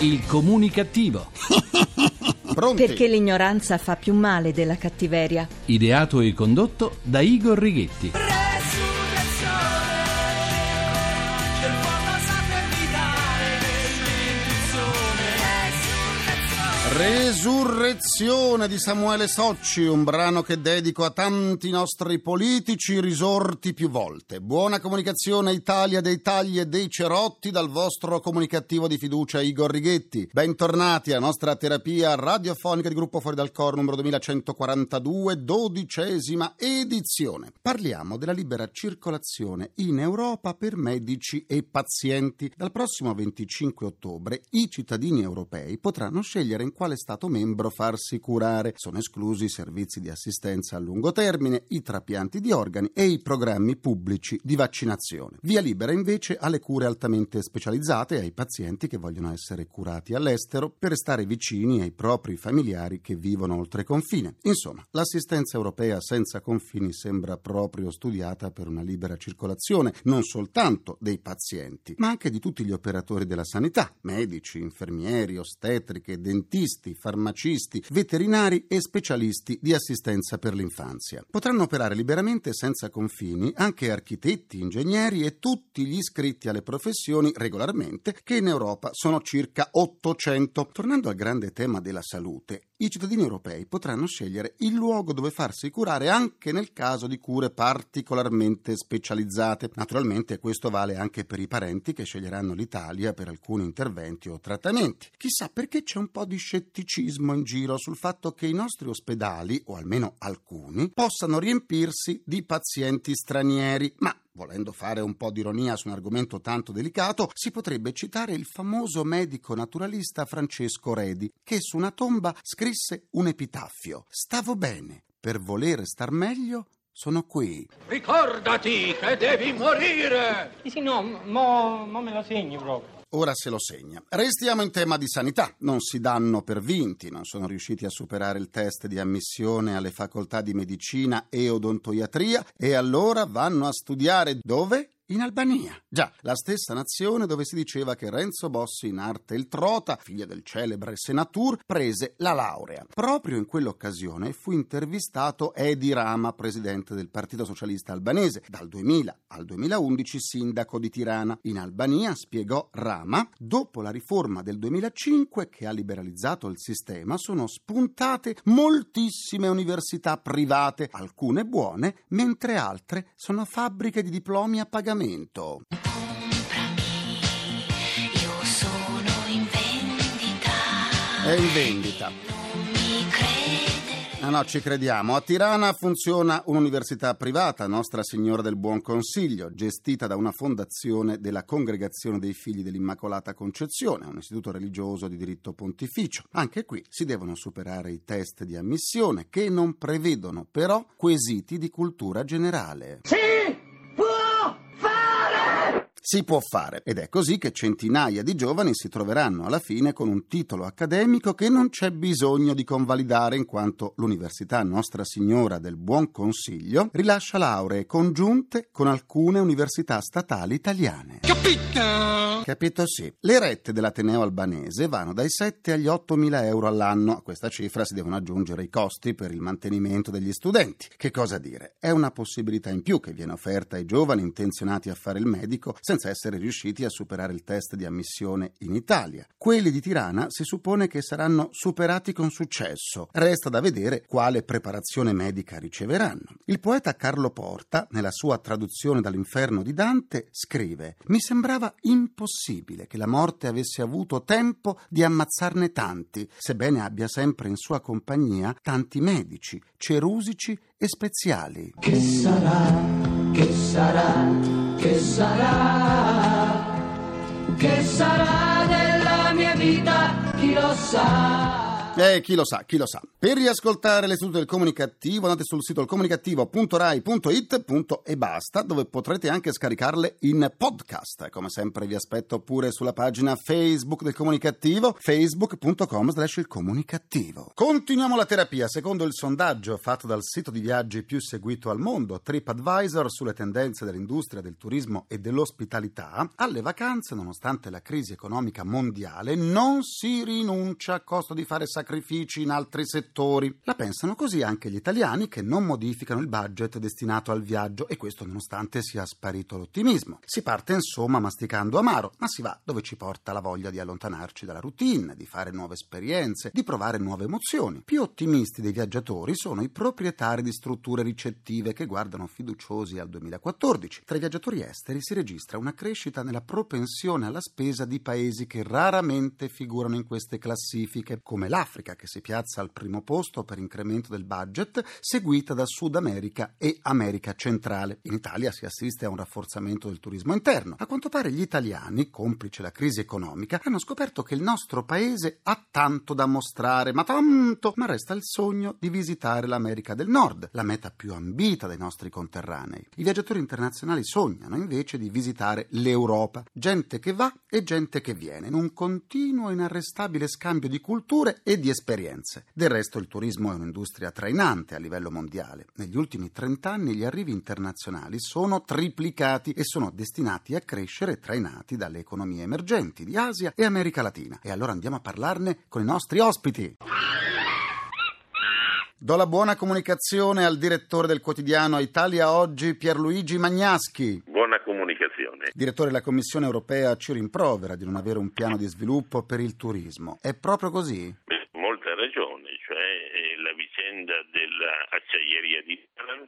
Il comunicativo. Pronti? Perché l'ignoranza fa più male della cattiveria. Ideato e condotto da Igor Righetti. Resurrezione di Samuele Socci, un brano che dedico a tanti nostri politici risorti più volte. Buona comunicazione Italia dei tagli e dei cerotti dal vostro comunicativo di fiducia Igor Righetti. Bentornati alla nostra terapia radiofonica di Gruppo Fuori dal Coro numero 2142, dodicesima edizione. Parliamo della libera circolazione in Europa per medici e pazienti. Dal prossimo 25 ottobre i cittadini europei potranno scegliere in quale Stato membro farsi curare. Sono esclusi i servizi di assistenza a lungo termine, i trapianti di organi e i programmi pubblici di vaccinazione. Via libera invece alle cure altamente specializzate e ai pazienti che vogliono essere curati all'estero per restare vicini ai propri familiari che vivono oltre confine. Insomma, l'assistenza europea senza confini sembra proprio studiata per una libera circolazione non soltanto dei pazienti, ma anche di tutti gli operatori della sanità, medici, infermieri, ostetriche, dentisti, farmacisti, veterinari e specialisti di assistenza per l'infanzia. Potranno operare liberamente senza confini anche architetti, ingegneri e tutti gli iscritti alle professioni regolarmente, che in Europa sono circa 800. Tornando al grande tema della salute, i cittadini europei potranno scegliere il luogo dove farsi curare anche nel caso di cure particolarmente specializzate. Naturalmente questo vale anche per i parenti che sceglieranno l'Italia per alcuni interventi o trattamenti. Chissà perché c'è un po' di scetticismo in giro sul fatto che i nostri ospedali, o almeno alcuni, possano riempirsi di pazienti stranieri, ma Volendo fare un po' di ironia su un argomento tanto delicato, si potrebbe citare il famoso medico naturalista Francesco Redi, che su una tomba scrisse un epitaffio. Stavo bene, per volere star meglio sono qui. Ricordati che devi morire! Sì, sì, no, mo, mo me lo segni proprio. Ora se lo segna. Restiamo in tema di sanità. Non si danno per vinti, non sono riusciti a superare il test di ammissione alle facoltà di medicina e odontoiatria e allora vanno a studiare dove? In Albania. Già, la stessa nazione dove si diceva che Renzo Bossi in arte il Trota, figlio del celebre Senatur, prese la laurea. Proprio in quell'occasione fu intervistato Edi Rama, presidente del Partito Socialista Albanese, dal 2000 al 2011 sindaco di Tirana. In Albania, spiegò Rama, dopo la riforma del 2005 che ha liberalizzato il sistema, sono spuntate moltissime università private, alcune buone, mentre altre sono fabbriche di diplomi a pagamento appuntamento. Io sono in vendita. È in vendita. Non mi credere. No, no, ci crediamo. A Tirana funziona un'università privata, Nostra Signora del Buon Consiglio, gestita da una fondazione della Congregazione dei Figli dell'Immacolata Concezione, un istituto religioso di diritto pontificio. Anche qui si devono superare i test di ammissione che non prevedono però quesiti di cultura generale. Sì! Si può fare ed è così che centinaia di giovani si troveranno alla fine con un titolo accademico che non c'è bisogno di convalidare in quanto l'Università Nostra Signora del Buon Consiglio rilascia lauree congiunte con alcune università statali italiane. Capito? Capito sì. Le rette dell'Ateneo albanese vanno dai 7 agli 8 mila euro all'anno. A questa cifra si devono aggiungere i costi per il mantenimento degli studenti. Che cosa dire? È una possibilità in più che viene offerta ai giovani intenzionati a fare il medico senza essere riusciti a superare il test di ammissione in Italia. Quelli di Tirana si suppone che saranno superati con successo. Resta da vedere quale preparazione medica riceveranno. Il poeta Carlo Porta, nella sua traduzione dall'inferno di Dante, scrive: Mi sembrava impossibile che la morte avesse avuto tempo di ammazzarne tanti, sebbene abbia sempre in sua compagnia tanti medici, cerusici e speziali. Che sarà, che sarà, che sarà, che sarà della mia vita, chi lo sa. Eh, chi lo sa, chi lo sa. Per riascoltare l'istituto del comunicativo andate sul sito comunicativo.rai.it e basta, dove potrete anche scaricarle in podcast. Come sempre vi aspetto pure sulla pagina Facebook del comunicativo, facebook.com slash il comunicativo. Continuiamo la terapia. Secondo il sondaggio fatto dal sito di viaggi più seguito al mondo, TripAdvisor, sulle tendenze dell'industria del turismo e dell'ospitalità, alle vacanze, nonostante la crisi economica mondiale, non si rinuncia a costo di fare sacrifici sacrifici in altri settori. La pensano così anche gli italiani che non modificano il budget destinato al viaggio e questo nonostante sia sparito l'ottimismo. Si parte insomma masticando amaro, ma si va dove ci porta la voglia di allontanarci dalla routine, di fare nuove esperienze, di provare nuove emozioni. Più ottimisti dei viaggiatori sono i proprietari di strutture ricettive che guardano fiduciosi al 2014. Tra i viaggiatori esteri si registra una crescita nella propensione alla spesa di paesi che raramente figurano in queste classifiche, come l'Africa Africa che si piazza al primo posto per incremento del budget, seguita da Sud America e America centrale. In Italia si assiste a un rafforzamento del turismo interno. A quanto pare gli italiani, complice la crisi economica, hanno scoperto che il nostro paese ha tanto da mostrare, ma tanto, ma resta il sogno di visitare l'America del Nord, la meta più ambita dai nostri conterranei. I viaggiatori internazionali sognano invece di visitare l'Europa, gente che va e gente che viene, in un continuo e inarrestabile scambio di culture e di esperienze. Del resto il turismo è un'industria trainante a livello mondiale. Negli ultimi 30 anni gli arrivi internazionali sono triplicati e sono destinati a crescere trainati dalle economie emergenti di Asia e America Latina. E allora andiamo a parlarne con i nostri ospiti. Do la buona comunicazione al direttore del quotidiano Italia Oggi, Pierluigi Magnaschi. Buona comunicazione. Direttore della Commissione europea ci rimprovera di non avere un piano di sviluppo per il turismo. È proprio così? vicenda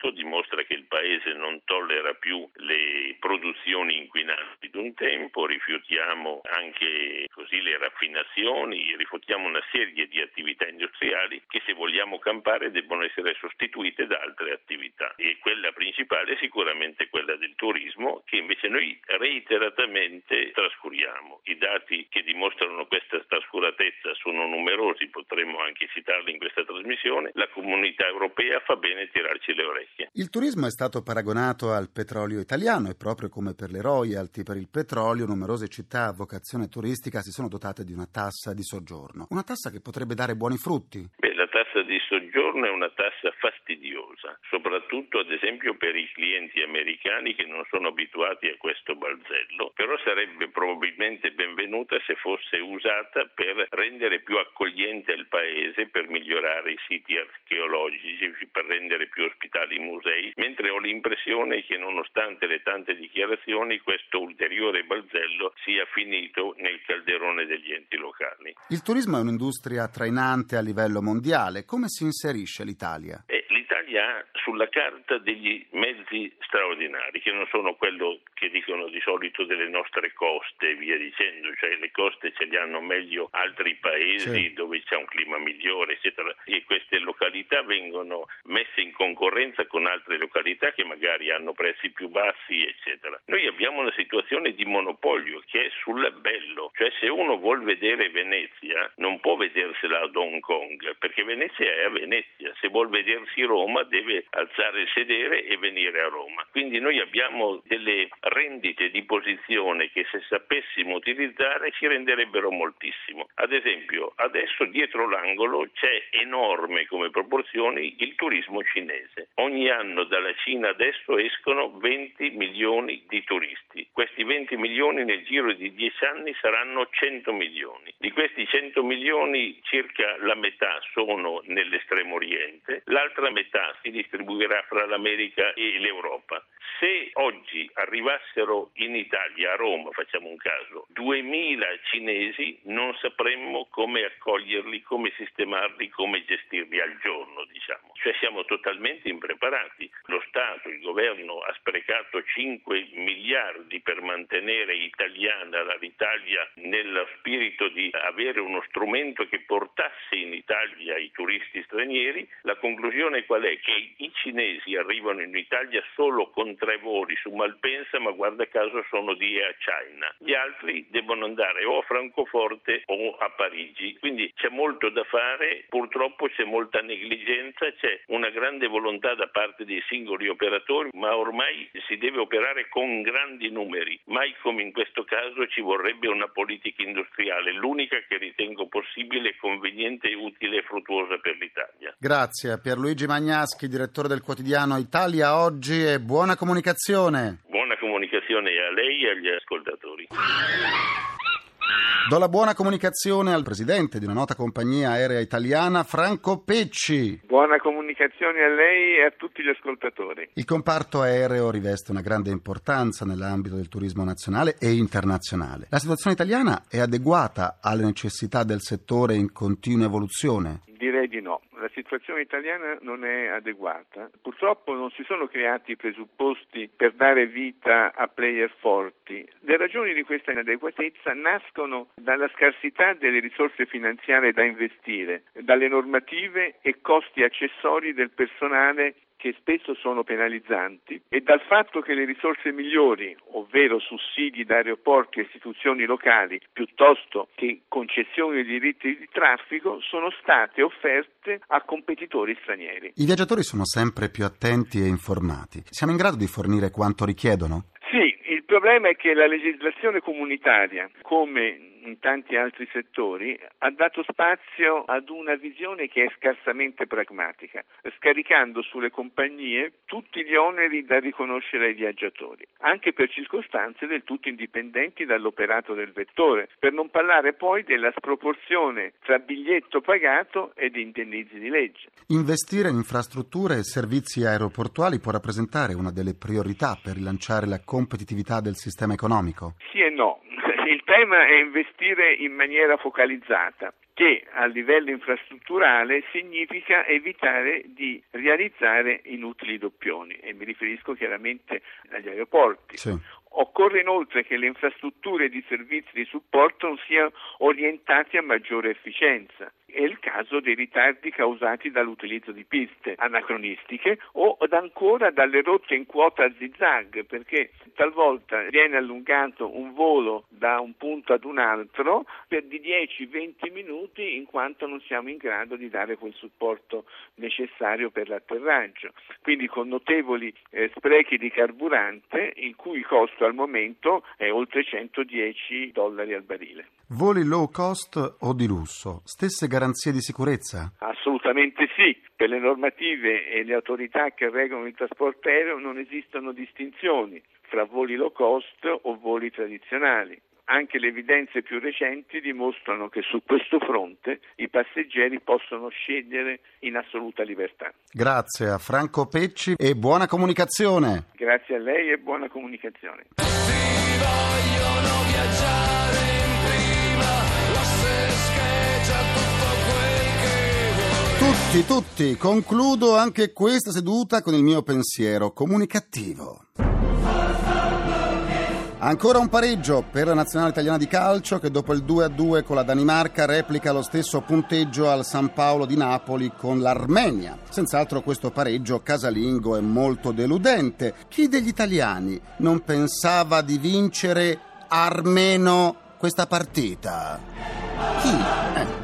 Taranto dimostra che il paese non tollera più le produzioni inquinanti di un tempo, rifiutiamo anche così le raffinazioni, rifiutiamo una serie di attività industriali che se vogliamo campare debbono essere sostituite da altre attività e quella principale è sicuramente quella del turismo che invece noi reiteratamente trascuriamo. I dati che dimostrano questa trascuratezza sono numerosi, potremmo anche citarli in questa trasmissione. La comunità europea fa bene tirarci le orecchie. Il turismo è stato paragonato al petrolio italiano e proprio come per le royalty per il petrolio, numerose città a vocazione turistica si sono dotate di una tassa di soggiorno. Una tassa che potrebbe dare buoni frutti. Beh, la tassa di soggiorno è una tassa fastidiosa, soprattutto ad esempio per i clienti americani che non sono abituati a questo balzello, però sarebbe probabilmente benvenuta se fosse usata per rendere più accogliente il paese, per migliorare i siti archeologici, per rendere più ospitali i musei, mentre ho l'impressione che nonostante le tante dichiarazioni questo ulteriore balzello sia finito nel calderone degli enti locali. Il turismo è un'industria trainante a livello mondiale. Come si inserisce l'Italia? Eh, L'Italia ha sulla carta degli mezzi straordinari, che non sono quello che dicono di solito delle nostre coste e via dicendo, cioè le coste ce li hanno meglio altri paesi sì. dove c'è un clima migliore, eccetera, e queste località vengono messe in concorrenza con altre località che magari hanno prezzi più bassi, eccetera. Noi abbiamo una situazione di monopolio che è sul bello, cioè se uno vuol vedere Venezia non può vedersela ad Hong Kong, perché Venezia è a Venezia, se vuol vedersi Roma deve alzare il sedere e venire a Roma. Quindi noi abbiamo delle rendite di posizione che se sapessimo utilizzare ci renderebbero moltissimo. Ad esempio, adesso dietro l'angolo c'è enorme come proporzioni il turismo cinese. Ogni anno dalla Cina adesso escono 20 milioni di turisti. Questi 20 milioni nel giro di 10 anni saranno 100 milioni. Di questi 100 milioni circa la metà sono nell'estremo oriente, l'altra metà si distribuirà fra l'America e l'Europa. Se oggi arrivassero in Italia, a Roma, facciamo un caso, 2000 cinesi, non sapremmo come accoglierli, come sistemarli, come gestirli al giorno, diciamo. Cioè siamo totalmente impreparati. Lo Stato, il governo ha sprecato 5 miliardi per mantenere italiana l'Italia nello spirito di avere uno strumento che portasse in Italia i turisti stranieri. La conclusione qual è? Che i cinesi arrivano in Italia solo con tre voli su Malpensa, ma guarda caso sono di Air China. Gli altri devono andare o a Francoforte o a Parigi. Quindi c'è molto da fare, purtroppo c'è molta negligenza, c'è una grande volontà da parte dei singoli operatori, ma ormai si deve operare con grandi numeri. Mai come in questo caso ci vorrebbe una politica industriale, l'unica che ritengo possibile, conveniente, utile e fruttuosa per l'Italia. Grazie a Pierluigi Magnaschi, direttore del quotidiano Italia Oggi e buona comunicazione. Buona comunicazione a lei e agli ascoltatori. Do la buona comunicazione al presidente di una nota compagnia aerea italiana, Franco Pecci. Buona comunicazione a lei e a tutti gli ascoltatori. Il comparto aereo riveste una grande importanza nell'ambito del turismo nazionale e internazionale. La situazione italiana è adeguata alle necessità del settore in continua evoluzione? Direi di no. La situazione italiana non è adeguata. Purtroppo non si sono creati i presupposti per dare vita a player forti. Le ragioni di questa inadeguatezza nascono dalla scarsità delle risorse finanziarie da investire, dalle normative e costi accessori del personale che spesso sono penalizzanti e dal fatto che le risorse migliori, ovvero sussidi da aeroporti e istituzioni locali, piuttosto che concessioni di diritti di traffico, sono state offerte a competitori stranieri. I viaggiatori sono sempre più attenti e informati. Siamo in grado di fornire quanto richiedono? Sì, il problema è che la legislazione comunitaria, come in tanti altri settori, ha dato spazio ad una visione che è scarsamente pragmatica, scaricando sulle compagnie tutti gli oneri da riconoscere ai viaggiatori, anche per circostanze del tutto indipendenti dall'operato del vettore, per non parlare poi della sproporzione tra biglietto pagato ed indennizzi di legge. Investire in infrastrutture e servizi aeroportuali può rappresentare una delle priorità per rilanciare la competitività del sistema economico? Sì e no. Tema è investire in maniera focalizzata che a livello infrastrutturale significa evitare di realizzare inutili doppioni e mi riferisco chiaramente agli aeroporti. Sì. Occorre inoltre che le infrastrutture di servizi di supporto siano orientate a maggiore efficienza. È il caso dei ritardi causati dall'utilizzo di piste anacronistiche o ancora dalle rotte in quota a zigzag, perché talvolta viene allungato un volo da un punto ad un altro per di 10-20 minuti in quanto non siamo in grado di dare quel supporto necessario per l'atterraggio. Quindi con notevoli eh, sprechi di carburante il cui costo al momento è oltre 110 dollari al barile. Voli low cost o di lusso? Stesse garanzie di sicurezza? Assolutamente sì. Per le normative e le autorità che regolano il trasporto aereo non esistono distinzioni fra voli low cost o voli tradizionali. Anche le evidenze più recenti dimostrano che su questo fronte i passeggeri possono scegliere in assoluta libertà. Grazie a Franco Pecci e buona comunicazione. Grazie a lei e buona comunicazione. Tutti, tutti, concludo anche questa seduta con il mio pensiero comunicativo. Ancora un pareggio per la nazionale italiana di calcio che dopo il 2-2 con la Danimarca replica lo stesso punteggio al San Paolo di Napoli con l'Armenia. Senz'altro questo pareggio casalingo è molto deludente. Chi degli italiani non pensava di vincere almeno questa partita? Chi? Eh.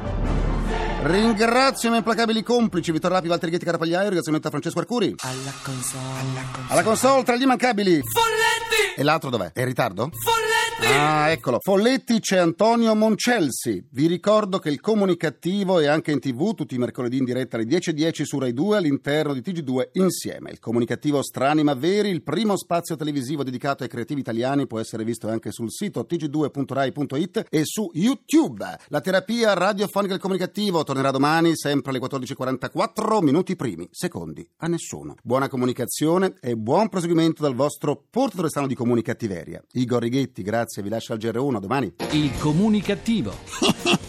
Ringrazio i miei implacabili complici Vittorio Lapi, Valtteri Ghetti, Carapagliaio, ringraziamento a Francesco Arcuri. Alla console, alla console. Alla console, tra gli immancabili. Folletti! E l'altro dov'è? È in ritardo? Folletti! Ah, eccolo. Folletti c'è Antonio Moncelsi. Vi ricordo che il comunicativo è anche in tv tutti i mercoledì in diretta alle 10.10 su Rai 2 all'interno di TG2 insieme. Il comunicativo Strani ma Veri, il primo spazio televisivo dedicato ai creativi italiani, può essere visto anche sul sito tg2.rai.it e su YouTube. La terapia radiofonica del comunicativo tornerà domani sempre alle 14.44 minuti primi, secondi a nessuno. Buona comunicazione e buon proseguimento dal vostro portatore strano di comunicattiveria. Igor Righetti, grazie, vi lascio al GR1 domani. Il comunicativo.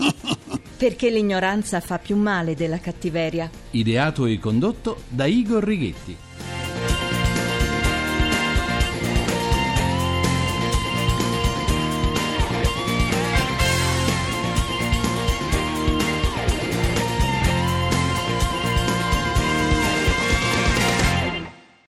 Perché l'ignoranza fa più male della cattiveria. Ideato e condotto da Igor Righetti.